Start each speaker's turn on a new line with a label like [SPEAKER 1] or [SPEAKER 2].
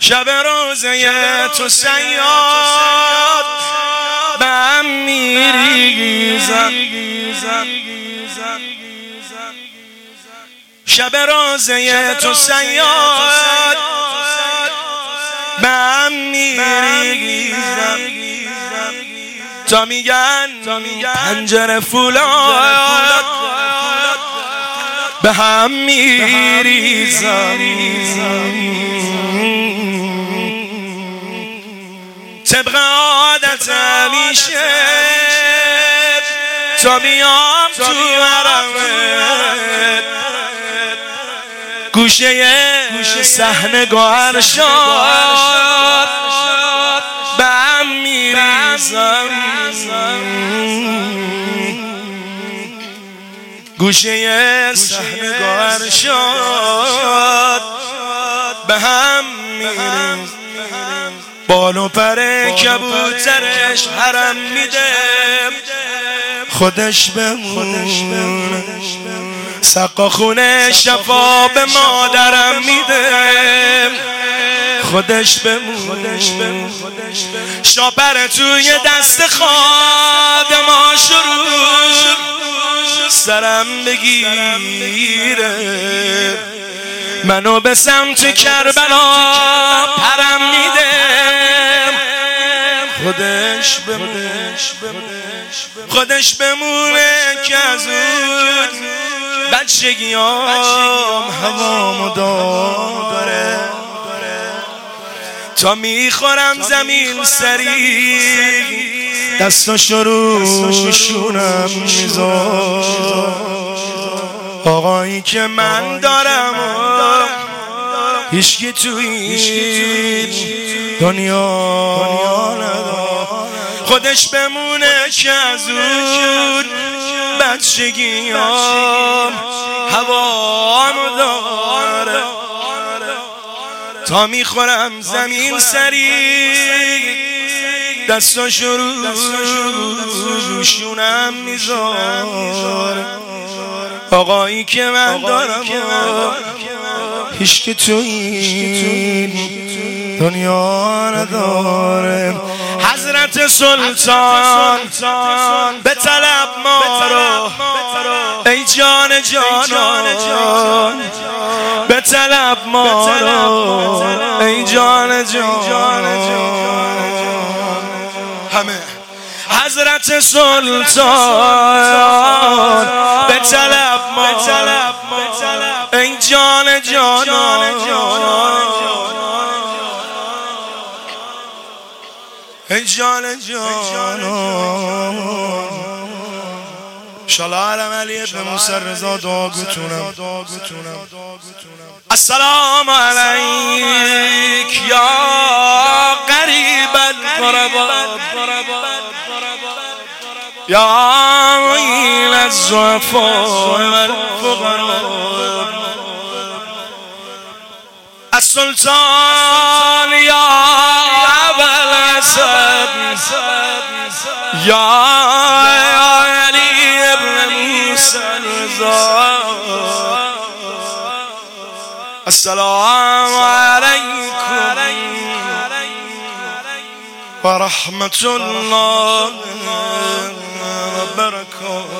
[SPEAKER 1] شب روزه تو سیاد به هم میریزم. شب روزه تو سیاد. به هم میریزم. تا میگن پنجره فولاد به هم میریزم. همیشه تا بیام تو حرمت گوشه صحنه گوهر شاد. به هم میریزم. گوشه صحنه گوهر شاد. به هم میریزم. بال و پر کبوترش حرم میده. خودش بمونه سقا خونه شفا به مادرم میده. خودش بمونه شاپر توی دست خادما شروع. سرم بگیره. منو به سمت کربلا پرم میده. خودش بمونه. خودش بمونه که از اون بچگیام هوامو داره. تا می‌خورم زمین سری دستاشو روشونم میذار آقایی که من دارم هیچکی تو این دنیا خودش بمونه که از اون بچگیام هوام داره تا می‌خورم زمین سری دستاشو روشونم می‌ذاره. آقایی که من دارم هیچ که تو این دنیا نداره حضرت سلطان به طلب ما رو. ای جان جانان. به طلب ما رو. ای جان جان همه. حضرت سلطان. به طلب ما جان جان ای جان. جان شالا علم علی ابن موسی رضا دعا بتونم السلام علیک یا قریب القربات یا معین الزعفاء والفقراء. السلطان يا أبا سب يا علي بن موسى السلام عليكم ورحمة الله وبركاته.